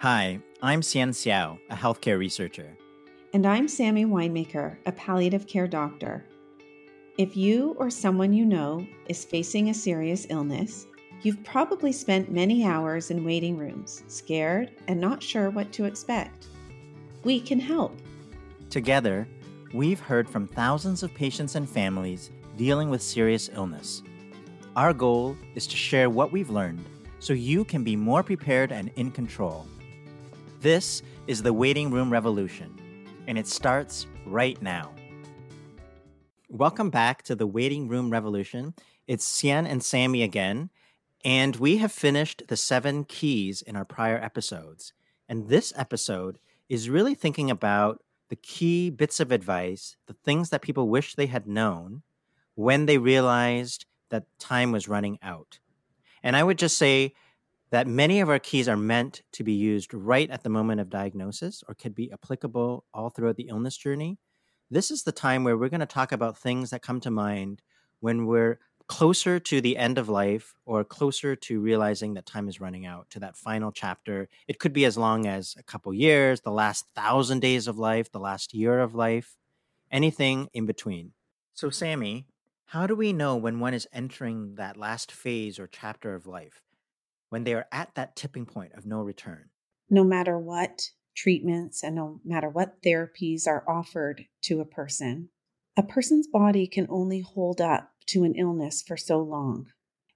Hi, I'm Hsien Seow, a healthcare researcher. And I'm Sammy Winemaker, a palliative care doctor. If you or someone you know is facing a serious illness, you've probably spent many hours in waiting rooms, scared and not sure what to expect. We can help. Together, we've heard from thousands of patients and families dealing with serious illness. Our goal is to share what we've learned so you can be more prepared and in control. This is the Waiting Room Revolution, and it starts right now. Welcome back to the Waiting Room Revolution. It's Hsien and Sammy again, and we have finished the seven keys in our prior episodes. And this episode is really thinking about the key bits of advice, the things that people wish they had known when they realized that time was running out. And I would just say that many of our keys are meant to be used right at the moment of diagnosis or could be applicable all throughout the illness journey. This is the time where we're going to talk about things that come to mind when we're closer to the end of life or closer to realizing that time is running out to that final chapter. It could be as long as a couple years, the last thousand days of life, the last year of life, anything in between. So, Sammy, how do we know when one is entering that last phase or chapter of life? When they are at that tipping point of no return. No matter what treatments and no matter what therapies are offered to a person, a person's body can only hold up to an illness for so long.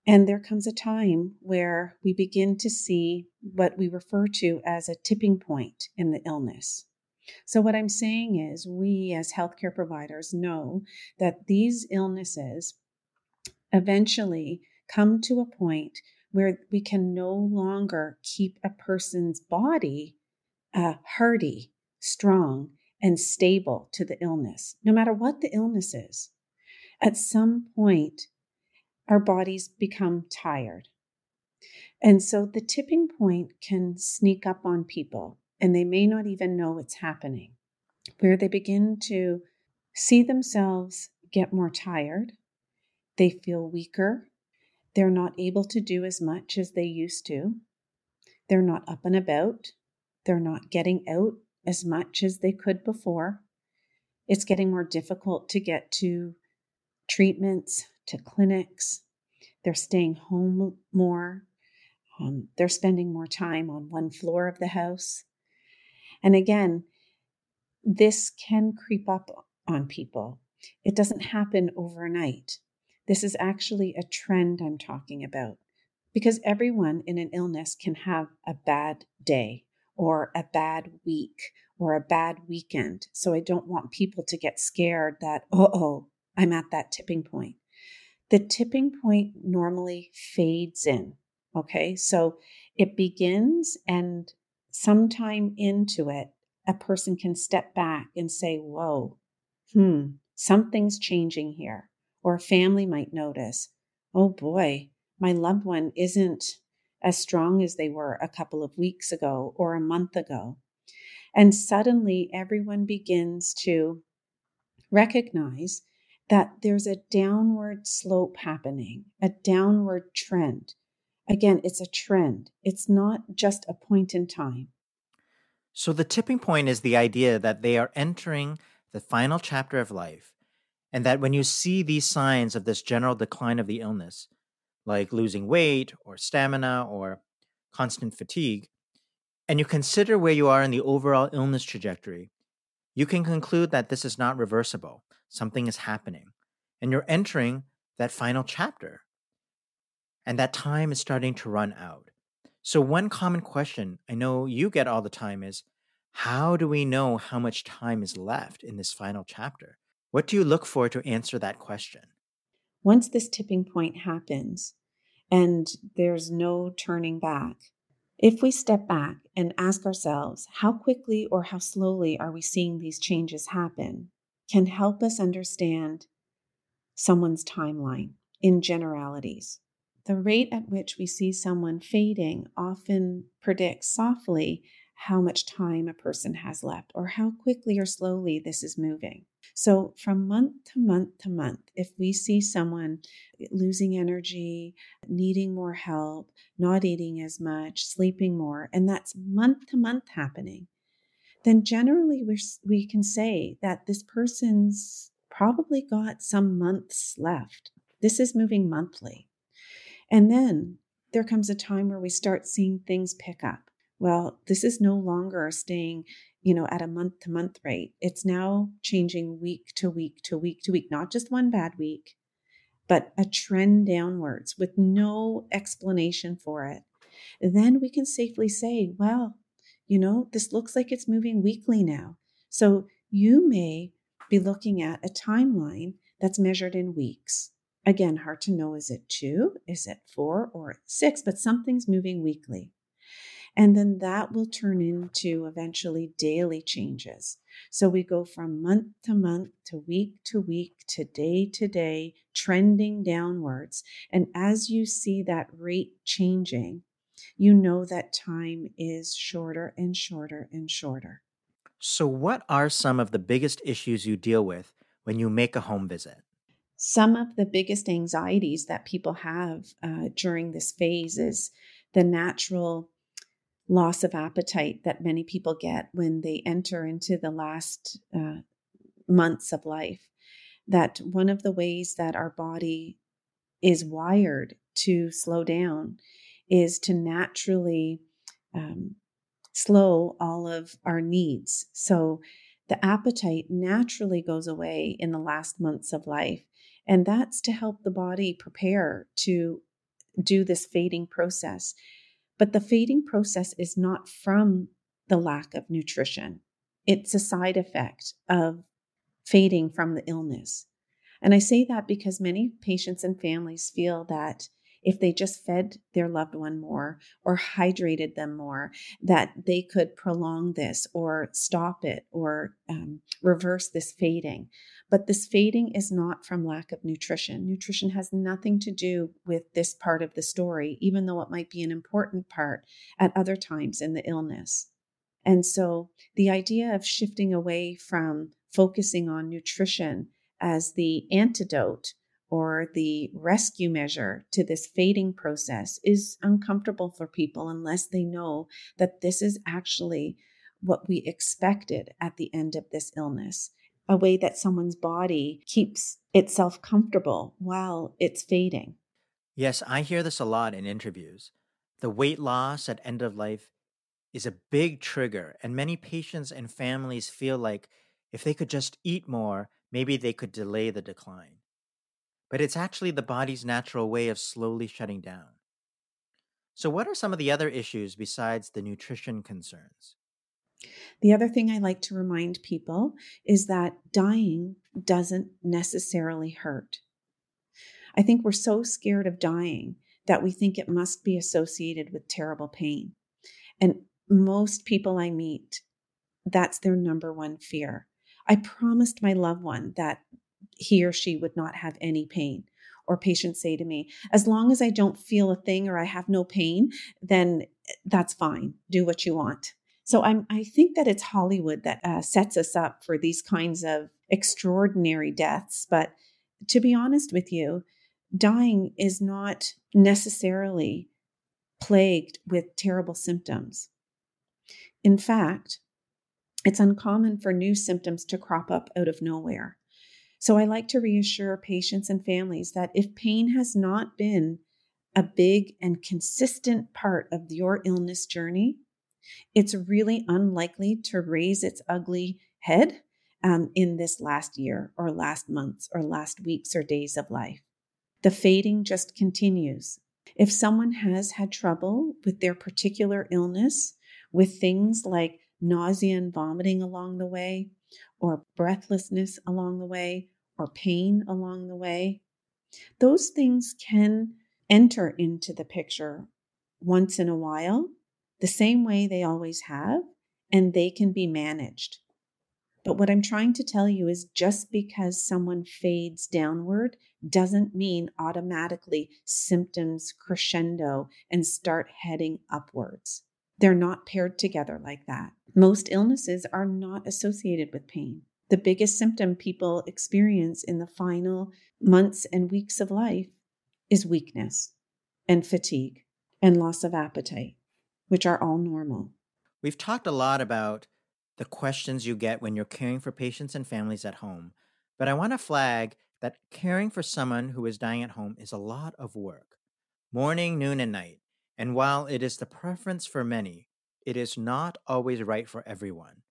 And there comes a time where we begin to see what we refer to as a tipping point in the illness. So, what I'm saying is, we as healthcare providers know that these illnesses eventually come to a point where we can no longer keep a person's body uh, hardy, strong, and stable to the illness, no matter what the illness is. At some point, our bodies become tired. And so the tipping point can sneak up on people, and they may not even know it's happening, where they begin to see themselves get more tired. They feel weaker. They're not able to do as much as they used to. They're not up and about. They're not getting out as much as they could before. It's getting more difficult to get to treatments, to clinics. They're staying home more. Um, they're spending more time on one floor of the house. And again, this can creep up on people. It doesn't happen overnight. This is actually a trend I'm talking about because everyone in an illness can have a bad day or a bad week or a bad weekend. So I don't want people to get scared that, oh, oh, I'm at that tipping point. The tipping point normally fades in. Okay. So it begins, and sometime into it, a person can step back and say, whoa, hmm, something's changing here or family might notice, oh boy, my loved one isn't as strong as they were a couple of weeks ago or a month ago. And suddenly everyone begins to recognize that there's a downward slope happening, a downward trend. Again, it's a trend, it's not just a point in time. So the tipping point is the idea that they are entering the final chapter of life and that when you see these signs of this general decline of the illness, like losing weight or stamina or constant fatigue, and you consider where you are in the overall illness trajectory, you can conclude that this is not reversible. Something is happening, and you're entering that final chapter. And that time is starting to run out. So, one common question I know you get all the time is how do we know how much time is left in this final chapter? What do you look for to answer that question? Once this tipping point happens and there's no turning back, if we step back and ask ourselves, how quickly or how slowly are we seeing these changes happen, can help us understand someone's timeline in generalities. The rate at which we see someone fading often predicts softly how much time a person has left or how quickly or slowly this is moving. So, from month to month to month, if we see someone losing energy, needing more help, not eating as much, sleeping more, and that's month to month happening, then generally we we can say that this person's probably got some months left. This is moving monthly. And then there comes a time where we start seeing things pick up. Well, this is no longer staying, you know, at a month to month rate. It's now changing week to week to week to week, not just one bad week, but a trend downwards with no explanation for it. Then we can safely say, well, you know, this looks like it's moving weekly now. So you may be looking at a timeline that's measured in weeks. Again, hard to know is it two, is it four, or six, but something's moving weekly. And then that will turn into eventually daily changes. So we go from month to month to week to week to day to day, trending downwards. And as you see that rate changing, you know that time is shorter and shorter and shorter. So, what are some of the biggest issues you deal with when you make a home visit? Some of the biggest anxieties that people have uh, during this phase is the natural loss of appetite that many people get when they enter into the last uh, months of life. That one of the ways that our body is wired to slow down is to naturally um, slow all of our needs. So the appetite naturally goes away in the last months of life. And that's to help the body prepare to do this fading process. But the fading process is not from the lack of nutrition, it's a side effect of fading from the illness. And I say that because many patients and families feel that if they just fed their loved one more or hydrated them more, that they could prolong this or stop it or um, reverse this fading. But this fading is not from lack of nutrition. Nutrition has nothing to do with this part of the story, even though it might be an important part at other times in the illness. And so the idea of shifting away from focusing on nutrition as the antidote or the rescue measure to this fading process is uncomfortable for people unless they know that this is actually what we expected at the end of this illness. A way that someone's body keeps itself comfortable while it's fading. Yes, I hear this a lot in interviews. The weight loss at end of life is a big trigger, and many patients and families feel like if they could just eat more, maybe they could delay the decline but it's actually the body's natural way of slowly shutting down. So, what are some of the other issues besides the nutrition concerns? The other thing I like to remind people is that dying doesn't necessarily hurt. I think we're so scared of dying that we think it must be associated with terrible pain. And most people I meet, that's their number one fear. I promised my loved one that he or she would not have any pain. Or patients say to me, as long as I don't feel a thing or I have no pain, then that's fine. Do what you want. So I'm, I think that it's Hollywood that uh, sets us up for these kinds of extraordinary deaths. But to be honest with you, dying is not necessarily plagued with terrible symptoms. In fact, it's uncommon for new symptoms to crop up out of nowhere. So I like to reassure patients and families that if pain has not been a big and consistent part of your illness journey, it's really unlikely to raise its ugly head um, in this last year or last months or last weeks or days of life. The fading just continues. If someone has had trouble with their particular illness, with things like nausea and vomiting along the way, or breathlessness along the way, or pain along the way, those things can enter into the picture once in a while, the same way they always have, and they can be managed. But what I'm trying to tell you is just because someone fades downward doesn't mean automatically symptoms crescendo and start heading upwards. They're not paired together like that. Most illnesses are not associated with pain. The biggest symptom people experience in the final months and weeks of life is weakness and fatigue and loss of appetite, which are all normal. We've talked a lot about the questions you get when you're caring for patients and families at home, but I want to flag that caring for someone who is dying at home is a lot of work morning, noon, and night. And while it is the preference for many, it is not always right for everyone.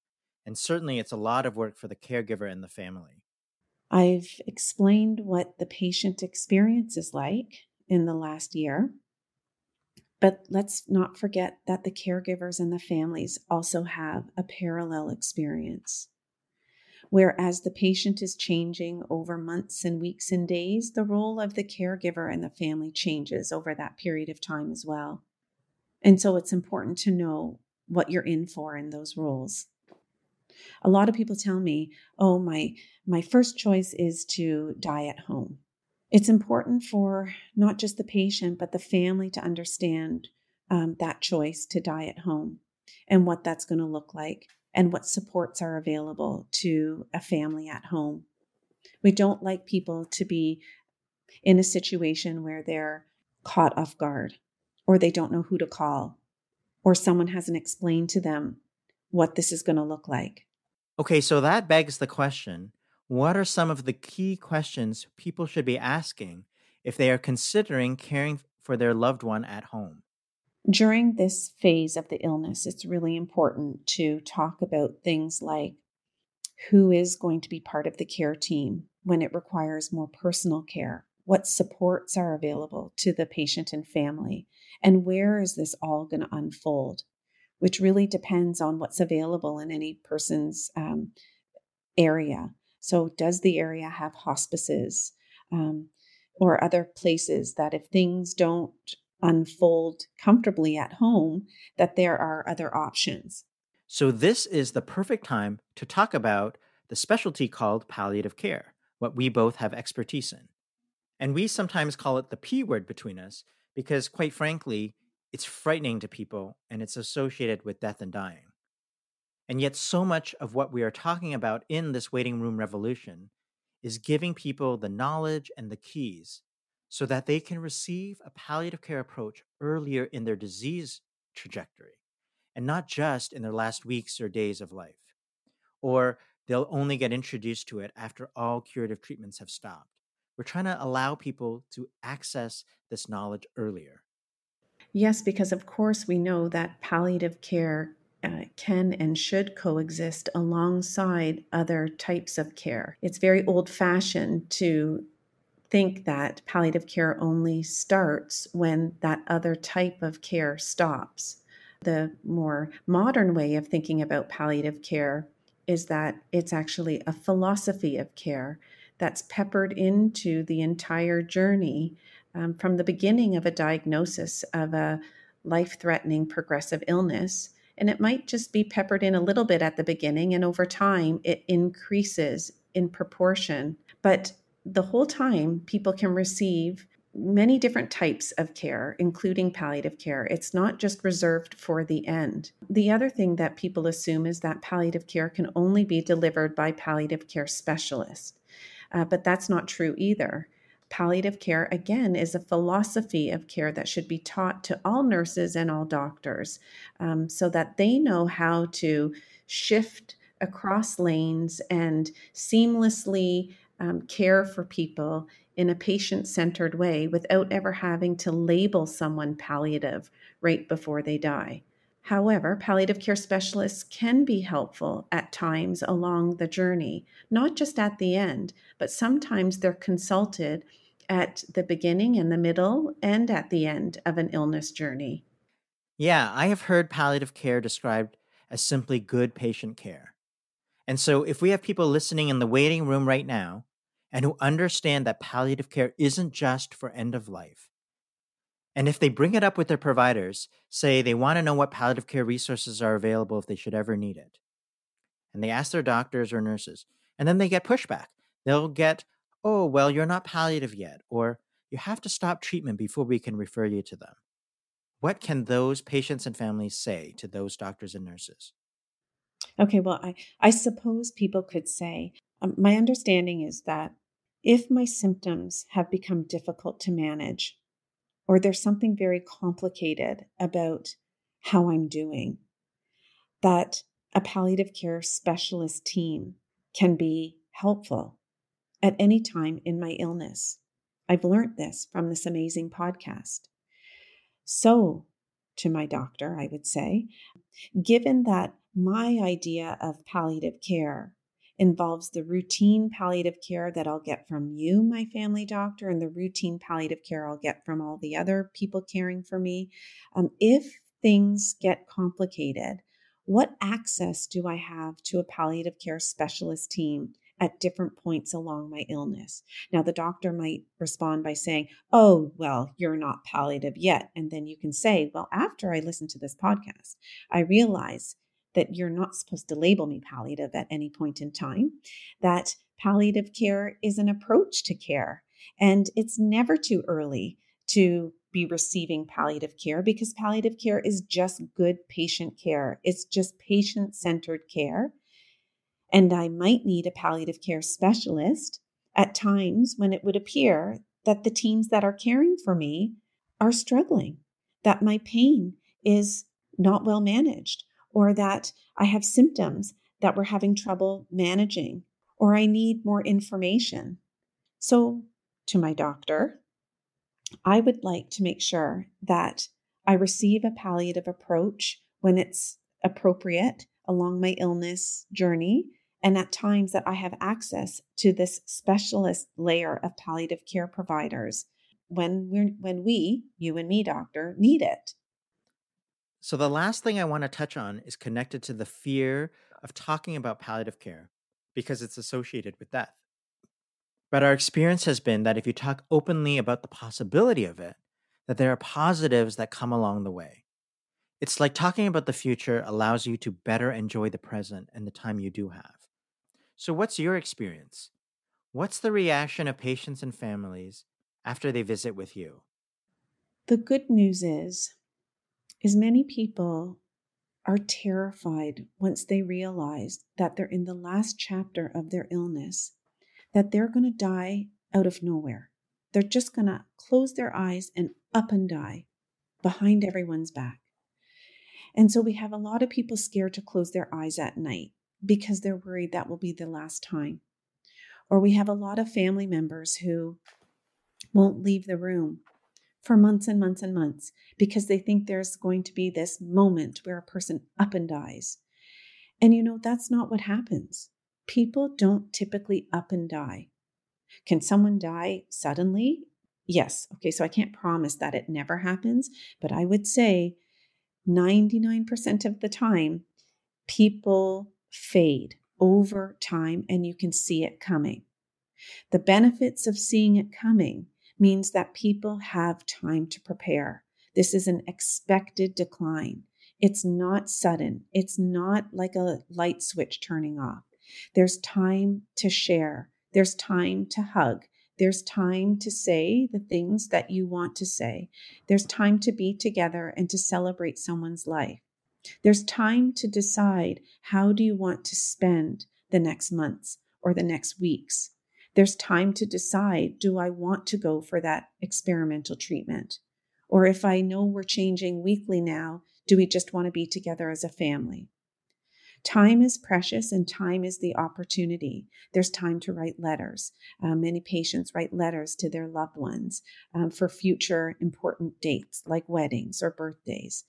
And certainly it's a lot of work for the caregiver and the family. I've explained what the patient experience is like in the last year. But let's not forget that the caregivers and the families also have a parallel experience. Whereas the patient is changing over months and weeks and days, the role of the caregiver and the family changes over that period of time as well. And so it's important to know what you're in for in those roles. A lot of people tell me, "Oh, my my first choice is to die at home." It's important for not just the patient but the family to understand um, that choice to die at home and what that's going to look like and what supports are available to a family at home. We don't like people to be in a situation where they're caught off guard or they don't know who to call or someone hasn't explained to them what this is going to look like. Okay, so that begs the question what are some of the key questions people should be asking if they are considering caring for their loved one at home? During this phase of the illness, it's really important to talk about things like who is going to be part of the care team when it requires more personal care, what supports are available to the patient and family, and where is this all going to unfold, which really depends on what's available in any person's um, area. So, does the area have hospices um, or other places that if things don't unfold comfortably at home, that there are other options. So, this is the perfect time to talk about the specialty called palliative care, what we both have expertise in. And we sometimes call it the P word between us because, quite frankly, it's frightening to people and it's associated with death and dying. And yet, so much of what we are talking about in this waiting room revolution is giving people the knowledge and the keys so that they can receive a palliative care approach earlier in their disease trajectory and not just in their last weeks or days of life. Or they'll only get introduced to it after all curative treatments have stopped. We're trying to allow people to access this knowledge earlier. Yes, because of course we know that palliative care uh, can and should coexist alongside other types of care. It's very old fashioned to think that palliative care only starts when that other type of care stops. The more modern way of thinking about palliative care is that it's actually a philosophy of care that's peppered into the entire journey um, from the beginning of a diagnosis of a life threatening progressive illness. And it might just be peppered in a little bit at the beginning, and over time it increases in proportion. But the whole time people can receive many different types of care, including palliative care. It's not just reserved for the end. The other thing that people assume is that palliative care can only be delivered by palliative care specialists, uh, but that's not true either. Palliative care, again, is a philosophy of care that should be taught to all nurses and all doctors um, so that they know how to shift across lanes and seamlessly um, care for people in a patient centered way without ever having to label someone palliative right before they die. However, palliative care specialists can be helpful at times along the journey, not just at the end, but sometimes they're consulted at the beginning and the middle and at the end of an illness journey. Yeah, I have heard palliative care described as simply good patient care. And so, if we have people listening in the waiting room right now and who understand that palliative care isn't just for end of life, and if they bring it up with their providers, say they want to know what palliative care resources are available if they should ever need it, and they ask their doctors or nurses, and then they get pushback, they'll get, oh, well, you're not palliative yet, or you have to stop treatment before we can refer you to them. What can those patients and families say to those doctors and nurses? Okay, well, I, I suppose people could say, um, my understanding is that if my symptoms have become difficult to manage, or there's something very complicated about how I'm doing, that a palliative care specialist team can be helpful at any time in my illness. I've learned this from this amazing podcast. So, to my doctor, I would say, given that my idea of palliative care involves the routine palliative care that I'll get from you, my family doctor, and the routine palliative care I'll get from all the other people caring for me. Um, if things get complicated, what access do I have to a palliative care specialist team at different points along my illness. Now, the doctor might respond by saying, Oh, well, you're not palliative yet. And then you can say, Well, after I listen to this podcast, I realize that you're not supposed to label me palliative at any point in time, that palliative care is an approach to care. And it's never too early to be receiving palliative care because palliative care is just good patient care. It's just patient centered care and I might need a palliative care specialist at times when it would appear that the teams that are caring for me are struggling, that my pain is not well managed, or that I have symptoms that we're having trouble managing, or I need more information. So, to my doctor, I would like to make sure that I receive a palliative approach when it's appropriate along my illness journey and at times that I have access to this specialist layer of palliative care providers when we when we, you and me doctor, need it. So the last thing I want to touch on is connected to the fear of talking about palliative care because it's associated with death. But our experience has been that if you talk openly about the possibility of it, that there are positives that come along the way. It's like talking about the future allows you to better enjoy the present and the time you do have. So, what's your experience? What's the reaction of patients and families after they visit with you? The good news is is many people are terrified once they realize that they're in the last chapter of their illness, that they're going to die out of nowhere. They're just going to close their eyes and up and die behind everyone's back. And so we have a lot of people scared to close their eyes at night because they're worried that will be the last time. Or we have a lot of family members who won't leave the room for months and months and months because they think there's going to be this moment where a person up and dies. And you know, that's not what happens. People don't typically up and die. Can someone die suddenly? Yes. Okay, so I can't promise that it never happens, but I would say 99% of the time, people fade over time and you can see it coming. The benefits of seeing it coming means that people have time to prepare. This is an expected decline. It's not sudden. It's not like a light switch turning off. There's time to share. There's time to hug. There's time to say the things that you want to say. There's time to be together and to celebrate someone's life. There's time to decide how do you want to spend the next months or the next weeks. There's time to decide do I want to go for that experimental treatment? Or if I know we're changing weekly now, do we just want to be together as a family? Time is precious and time is the opportunity. There's time to write letters. Uh, many patients write letters to their loved ones um, for future important dates like weddings or birthdays.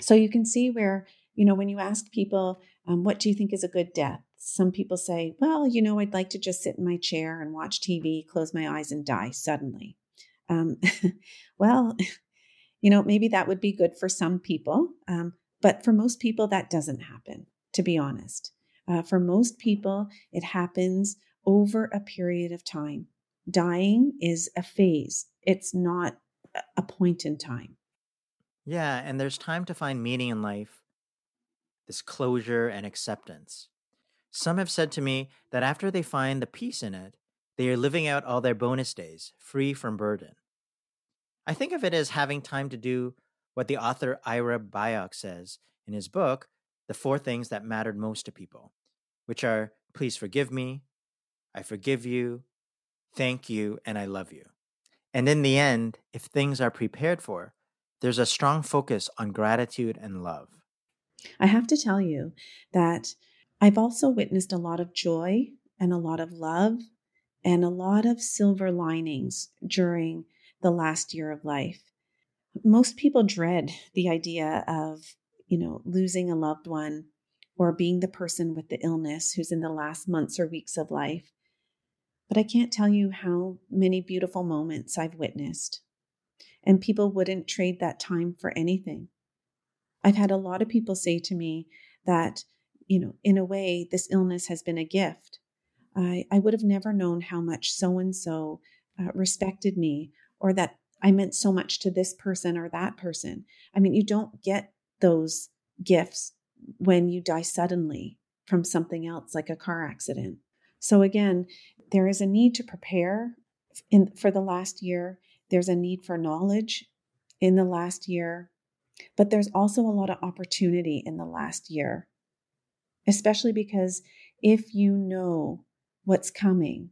So you can see where, you know, when you ask people, um, what do you think is a good death? Some people say, well, you know, I'd like to just sit in my chair and watch TV, close my eyes, and die suddenly. Um, well, you know, maybe that would be good for some people. Um, but for most people, that doesn't happen, to be honest. Uh, for most people, it happens over a period of time. Dying is a phase, it's not a point in time. Yeah, and there's time to find meaning in life, this closure and acceptance. Some have said to me that after they find the peace in it, they are living out all their bonus days, free from burden. I think of it as having time to do what the author Ira Byock says in his book, The Four Things That Mattered Most to People, which are please forgive me, I forgive you, thank you, and I love you. And in the end, if things are prepared for, there's a strong focus on gratitude and love. I have to tell you that I've also witnessed a lot of joy and a lot of love and a lot of silver linings during the last year of life. Most people dread the idea of, you know, losing a loved one or being the person with the illness who's in the last months or weeks of life. But I can't tell you how many beautiful moments I've witnessed. And people wouldn't trade that time for anything. I've had a lot of people say to me that, you know, in a way, this illness has been a gift. I, I would have never known how much so and so respected me or that I meant so much to this person or that person. I mean, you don't get those gifts when you die suddenly from something else like a car accident. So, again, there is a need to prepare in, for the last year. There's a need for knowledge in the last year. But there's also a lot of opportunity in the last year, especially because if you know what's coming,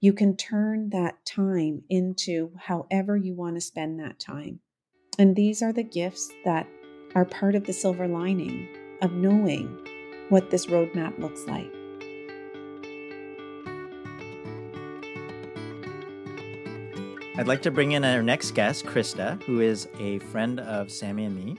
you can turn that time into however you want to spend that time. And these are the gifts that are part of the silver lining of knowing what this roadmap looks like. I'd like to bring in our next guest, Christa, who is a friend of Sammy and me.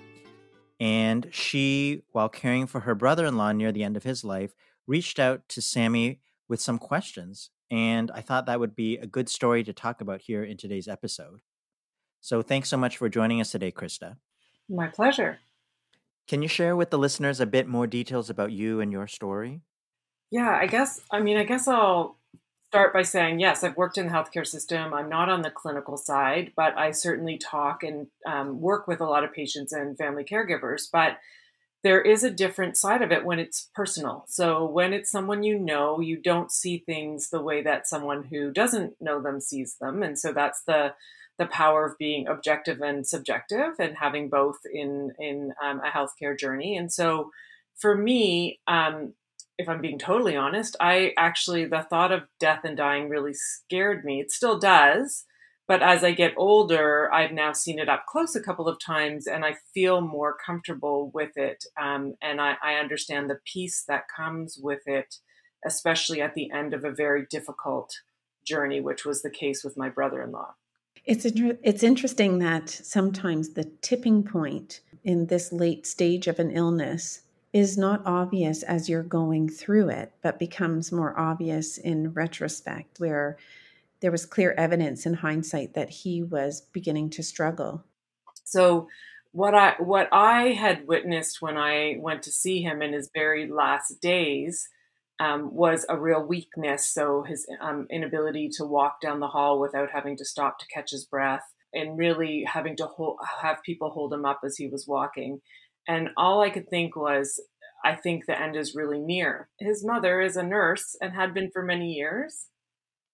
And she, while caring for her brother in law near the end of his life, reached out to Sammy with some questions. And I thought that would be a good story to talk about here in today's episode. So thanks so much for joining us today, Christa. My pleasure. Can you share with the listeners a bit more details about you and your story? Yeah, I guess, I mean, I guess I'll start by saying yes, I've worked in the healthcare system. I'm not on the clinical side, but I certainly talk and um, work with a lot of patients and family caregivers. But there is a different side of it when it's personal. So when it's someone you know, you don't see things the way that someone who doesn't know them sees them, and so that's the the power of being objective and subjective and having both in in um, a healthcare journey. And so for me, um, if I'm being totally honest, I actually, the thought of death and dying really scared me. It still does. But as I get older, I've now seen it up close a couple of times and I feel more comfortable with it. Um, and I, I understand the peace that comes with it, especially at the end of a very difficult journey, which was the case with my brother in law. It's, inter- it's interesting that sometimes the tipping point in this late stage of an illness is not obvious as you're going through it, but becomes more obvious in retrospect, where there was clear evidence in hindsight that he was beginning to struggle. So, what I what I had witnessed when I went to see him in his very last days um, was a real weakness. So his um, inability to walk down the hall without having to stop to catch his breath, and really having to hold, have people hold him up as he was walking. And all I could think was, I think the end is really near. His mother is a nurse and had been for many years.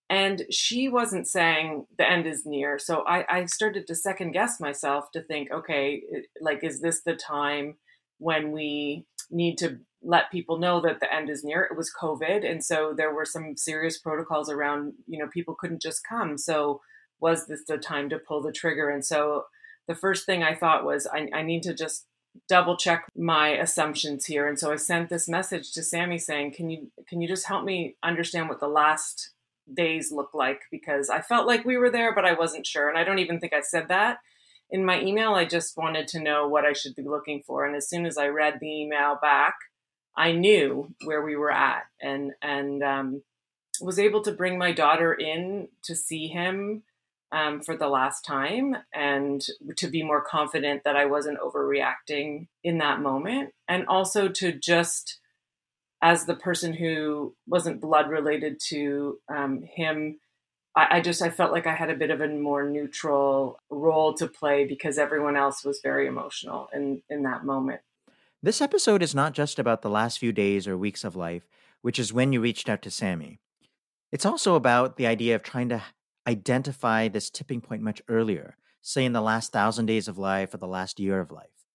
And she wasn't saying the end is near. So I, I started to second guess myself to think, okay, like, is this the time when we need to let people know that the end is near? It was COVID. And so there were some serious protocols around, you know, people couldn't just come. So was this the time to pull the trigger? And so the first thing I thought was, I, I need to just double check my assumptions here. And so i sent this message to sammy saying can you can you just help me understand what the last days look like? Because i felt like we were there but i wasn't sure. And i don't even think i said that. In my email i just wanted to know what i should be looking for. And as soon as i read the email back i knew where we were at. And and um, was able to bring my daughter in to see him um, for the last time and to be more confident that I wasn't overreacting in that moment. And also to just, as the person who wasn't blood related to um, him, I, I just I felt like I had a bit of a more neutral role to play because everyone else was very emotional in in that moment. This episode is not just about the last few days or weeks of life, which is when you reached out to Sammy. It's also about the idea of trying to identify this tipping point much earlier say in the last thousand days of life or the last year of life.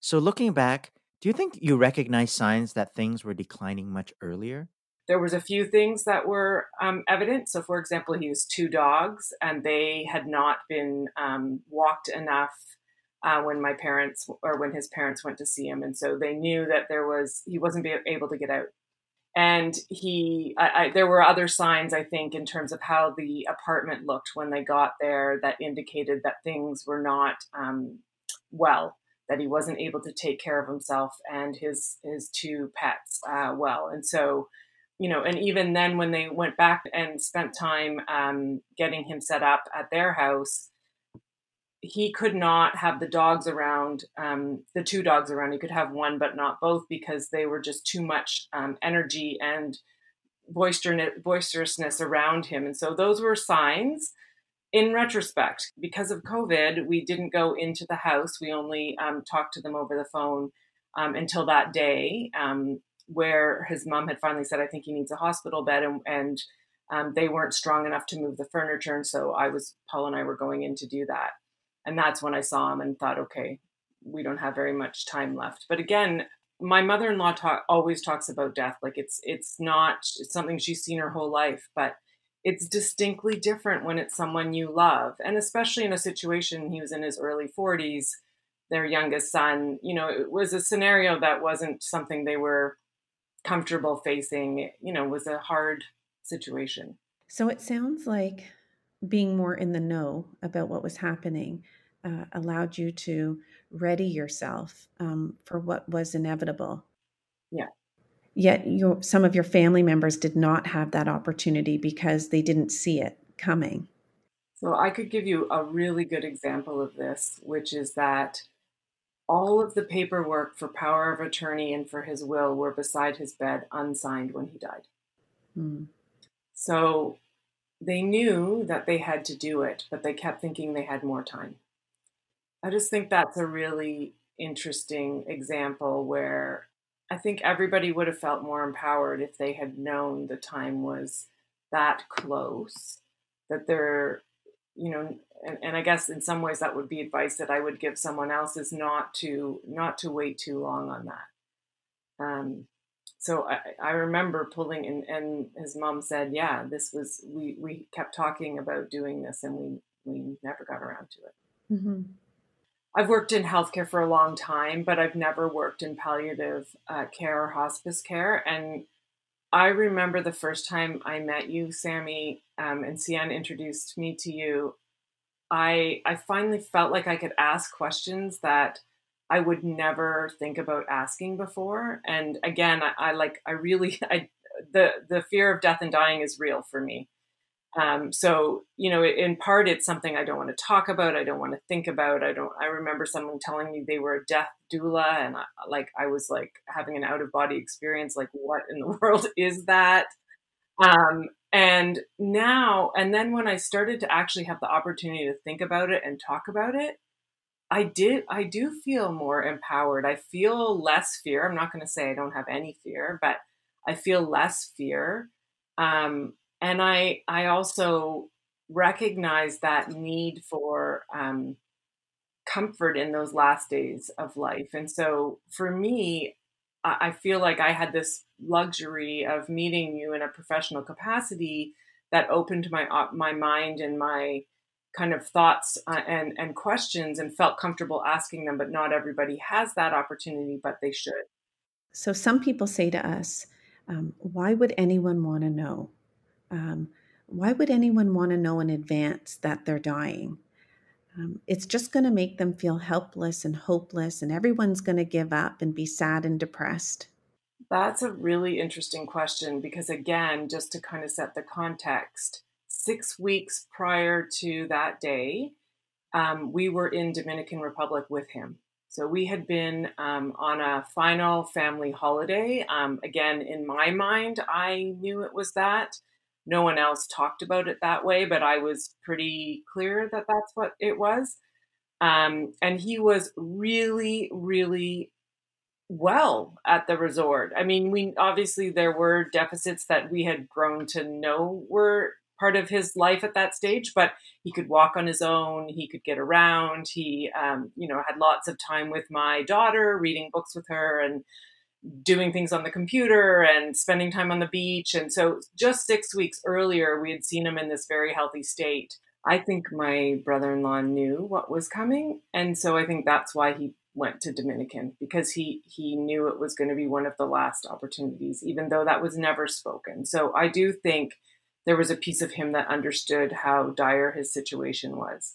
So, looking back, do you think you recognize signs that things were declining much earlier? There was a few things that were um, evident. So, for example, he has two dogs, and they had not been um, walked enough uh, when my parents or when his parents went to see him, and so they knew that there was he wasn't able to get out. And he, I, I, there were other signs I think in terms of how the apartment looked when they got there that indicated that things were not um, well that he wasn't able to take care of himself and his his two pets uh, well. And so, you know, and even then, when they went back and spent time um, getting him set up at their house, he could not have the dogs around, um, the two dogs around. He could have one, but not both because they were just too much um, energy and boisterousness around him. And so those were signs in retrospect, because of COVID, we didn't go into the house. We only um, talked to them over the phone um, until that day, um, where his mom had finally said, "I think he needs a hospital bed," and, and um, they weren't strong enough to move the furniture. And so I was Paul and I were going in to do that, and that's when I saw him and thought, "Okay, we don't have very much time left." But again, my mother-in-law always talks about death like it's it's not it's something she's seen her whole life, but it's distinctly different when it's someone you love. And especially in a situation, he was in his early 40s, their youngest son, you know, it was a scenario that wasn't something they were comfortable facing, you know, was a hard situation. So it sounds like being more in the know about what was happening uh, allowed you to ready yourself um, for what was inevitable. Yeah yet your some of your family members did not have that opportunity because they didn't see it coming so i could give you a really good example of this which is that all of the paperwork for power of attorney and for his will were beside his bed unsigned when he died hmm. so they knew that they had to do it but they kept thinking they had more time i just think that's a really interesting example where I think everybody would have felt more empowered if they had known the time was that close, that they're, you know, and, and I guess in some ways that would be advice that I would give someone else is not to not to wait too long on that. Um, so I, I remember pulling and, and his mom said, yeah, this was we we kept talking about doing this and we we never got around to it. Mm-hmm. I've worked in healthcare for a long time, but I've never worked in palliative uh, care or hospice care. And I remember the first time I met you, Sammy, um, and Hsien introduced me to you. I I finally felt like I could ask questions that I would never think about asking before. And again, I, I like I really I the the fear of death and dying is real for me. Um, so you know, in part, it's something I don't want to talk about. I don't want to think about. I don't. I remember someone telling me they were a death doula, and I, like I was like having an out of body experience. Like, what in the world is that? Um, and now, and then when I started to actually have the opportunity to think about it and talk about it, I did. I do feel more empowered. I feel less fear. I'm not going to say I don't have any fear, but I feel less fear. Um, and I I also recognize that need for um, comfort in those last days of life. And so for me, I, I feel like I had this luxury of meeting you in a professional capacity that opened my uh, my mind and my kind of thoughts uh, and and questions and felt comfortable asking them but not everybody has that opportunity but they should so some people say to us um, why would anyone want to know um, why would anyone want to know in advance that they're dying? Um, it's just going to make them feel helpless and hopeless, and everyone's going to give up and be sad and depressed. That's a really interesting question because, again, just to kind of set the context, six weeks prior to that day, um, we were in Dominican Republic with him. So we had been um, on a final family holiday. Um, again, in my mind, I knew it was that no one else talked about it that way, but I was pretty clear that that's what it was. Um, and he was really, really well at the resort. I mean, we obviously there were deficits that we had grown to know were part of his life at that stage, but he could walk on his own. He could get around. He, um, you know, had lots of time with my daughter, reading books with her, and doing things on the computer and spending time on the beach. And so, just six weeks earlier, we had seen him in this very healthy state. I think my brother in law knew what was coming. And so, I think that's why he went to Dominican because he he knew it was going to be one of the last opportunities, even though that was never spoken. So I do think there was a piece of him that understood how dire his situation was.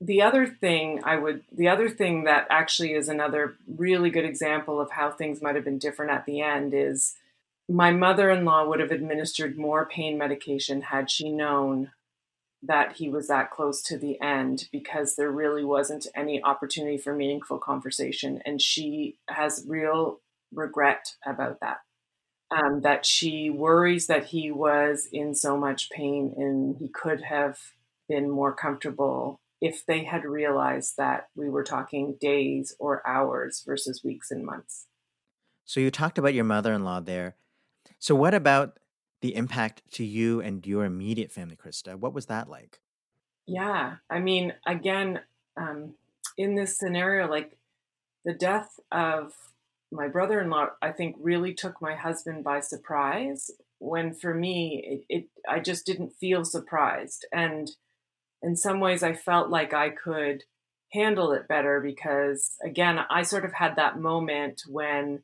The other thing I would, the other thing that actually is another really good example of how things might have been different at the end is my mother in law would have administered more pain medication had she known that he was that close to the end because there really wasn't any opportunity for meaningful conversation. And she has real regret about that um, that she worries that he was in so much pain and he could have been more comfortable if they had realized that we were talking days or hours versus weeks and months. So you talked about your mother in law there. So, what about the impact to you and your immediate family, Christa? What was that like? Yeah. I mean, again, um, in this scenario, like the death of my brother-in-law i think really took my husband by surprise when for me it, it, i just didn't feel surprised. And in some ways i felt like i could handle it better because again i sort of had that moment when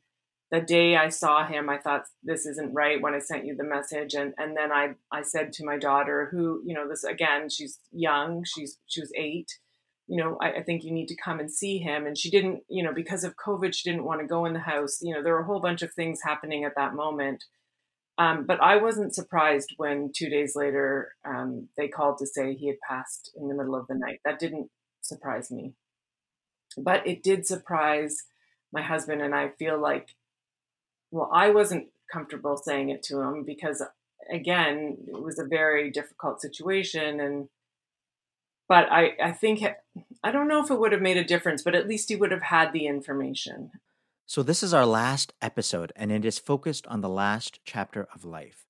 the day i saw him i thought this isn't right when i sent you the message. And and then i i said to my daughter who you know this again she's young she's she was eight you know, I, I, think you need to come and see him. And she didn't, you know, because of COVID, she didn't want to go in the house. You know, there were a whole bunch of things happening at that moment. Um, but I wasn't surprised when two days later um, they called to say he had passed in the middle of the night. That didn't surprise me. But it did surprise my husband. And I feel like, well, I wasn't comfortable saying it to him because, again, it was a very difficult situation. And but I, I think I don't know if it would have made a difference, but at least he would have had the information. So this is our last episode, and it is focused on the last chapter of life.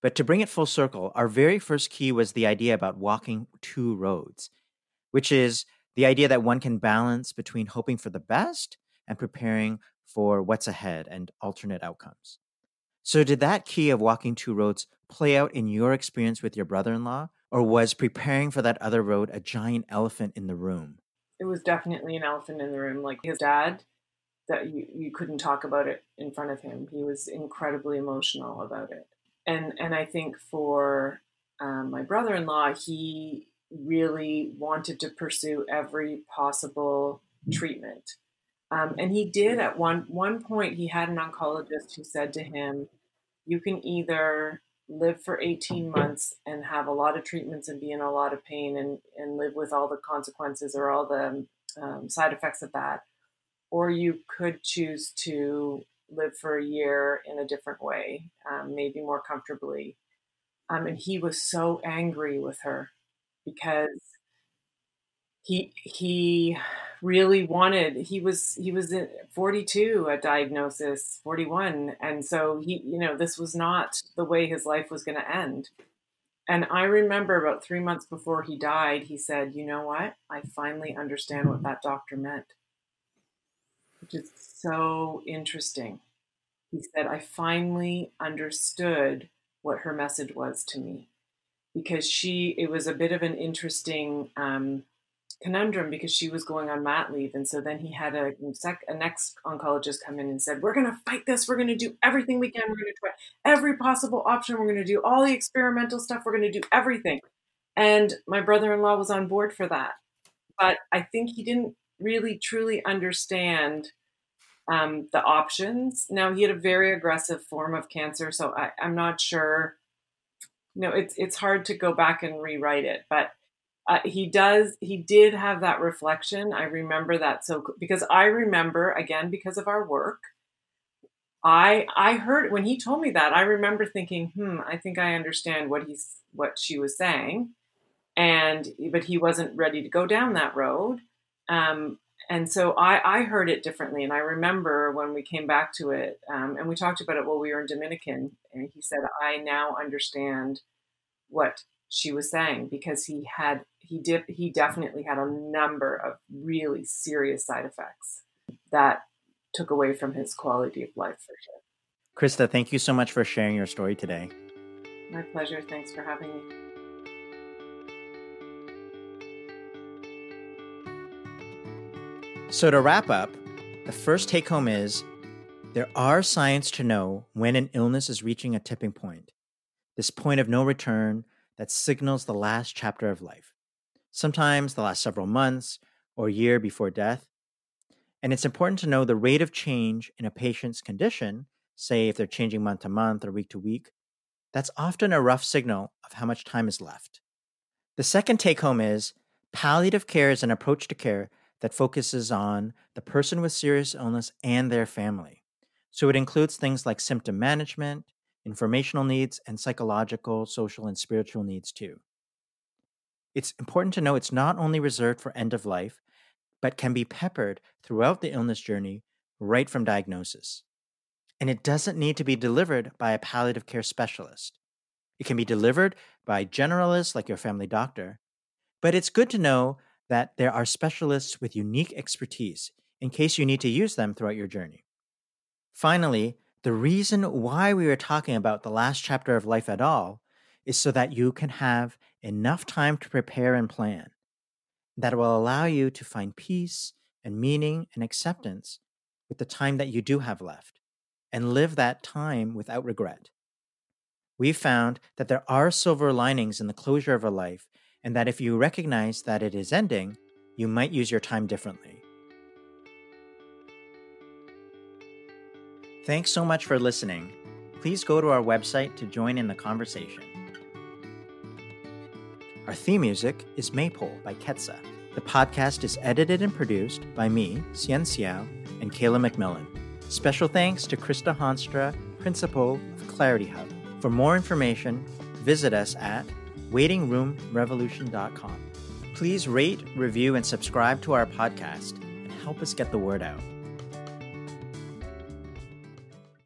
But to bring it full circle, our very first key was the idea about walking two roads, which is the idea that one can balance between hoping for the best and preparing for what's ahead and alternate outcomes. So, did that key of walking two roads play out in your experience with your brother in law? Or was preparing for that other road a giant elephant in the room? It was definitely an elephant in the room. Like his dad, that you, you couldn't talk about it in front of him. He was incredibly emotional about it. And and I think for um, my brother-in-law, he really wanted to pursue every possible treatment. Um, and he did at one one point. He had an oncologist who said to him, "You can either live for 18 months and have a lot of treatments and be in a lot of pain and, and live with all the consequences or all the um, side effects of that. Or you could choose to live for a year in a different way, um, maybe more comfortably. Um, and he was so angry with her because he he really wanted he was he was 42 a diagnosis 41 and so he you know this was not the way his life was going to end. And i remember about 3 months before he died he said you know what? I finally understand what that doctor meant. Which is so interesting. He said i finally understood what her message was to me. Because she it was a bit of an interesting um, conundrum because she was going on mat leave. And so then he had a, sec, a next oncologist come in and said, We're going to fight this. We're going to do everything we can. We're going to try every possible option. We're going to do all the experimental stuff. We're going to do everything. And my brother in law was on board for that. But I think he didn't really truly understand um, the options. Now, he had a very aggressive form of cancer. So I, I'm not sure. Know, it's it's hard to go back and rewrite it, but uh, he does he did have that reflection. I remember that so because i remember again because of our work i i heard when he told me that i remember thinking hmm i think i understand what he's what she was saying. And but he wasn't ready to go down that road. Um, and so I, I heard it differently and i remember when we came back to it um, and we talked about it while we were in dominican and he said i now understand what she was saying because he had he did he definitely had a number of really serious side effects that took away from his quality of life for sure. Christa, thank you so much for sharing your story today. My pleasure. Thanks for having me. So, to wrap up, the first take home is there are signs to know when an illness is reaching a tipping point, this point of no return that signals the last chapter of life, sometimes the last several months or year before death. And it's important to know the rate of change in a patient's condition, say if they're changing month to month or week to week. That's often a rough signal of how much time is left. The second take home is palliative care is an approach to care that focuses on the person with serious illness and their family. So it includes things like symptom management, informational needs, and psychological, social, and spiritual needs too. It's important to know it's not only reserved for end of life, but can be peppered throughout the illness journey right from diagnosis. And it doesn't need to be delivered by a palliative care specialist. It can be delivered by generalists like your family doctor, but it's good to know that there are specialists with unique expertise in case you need to use them throughout your journey. Finally, the reason why we are talking about the last chapter of life at all is so that you can have enough time to prepare and plan. That will allow you to find peace and meaning and acceptance with the time that you do have left and live that time without regret. We've found that there are silver linings in the closure of a life, and that if you recognize that it is ending, you might use your time differently. Thanks so much for listening. Please go to our website to join in the conversation. Our theme music is Maypole by Ketsa. The podcast is edited and produced by me, Hsien Seow, and Kayla McMillan. Special thanks to Christa Honstra, Principal of Clarity Hub. For more information, visit us at waitingroomrevolution.com. Please rate, review, and subscribe to our podcast and help us get the word out.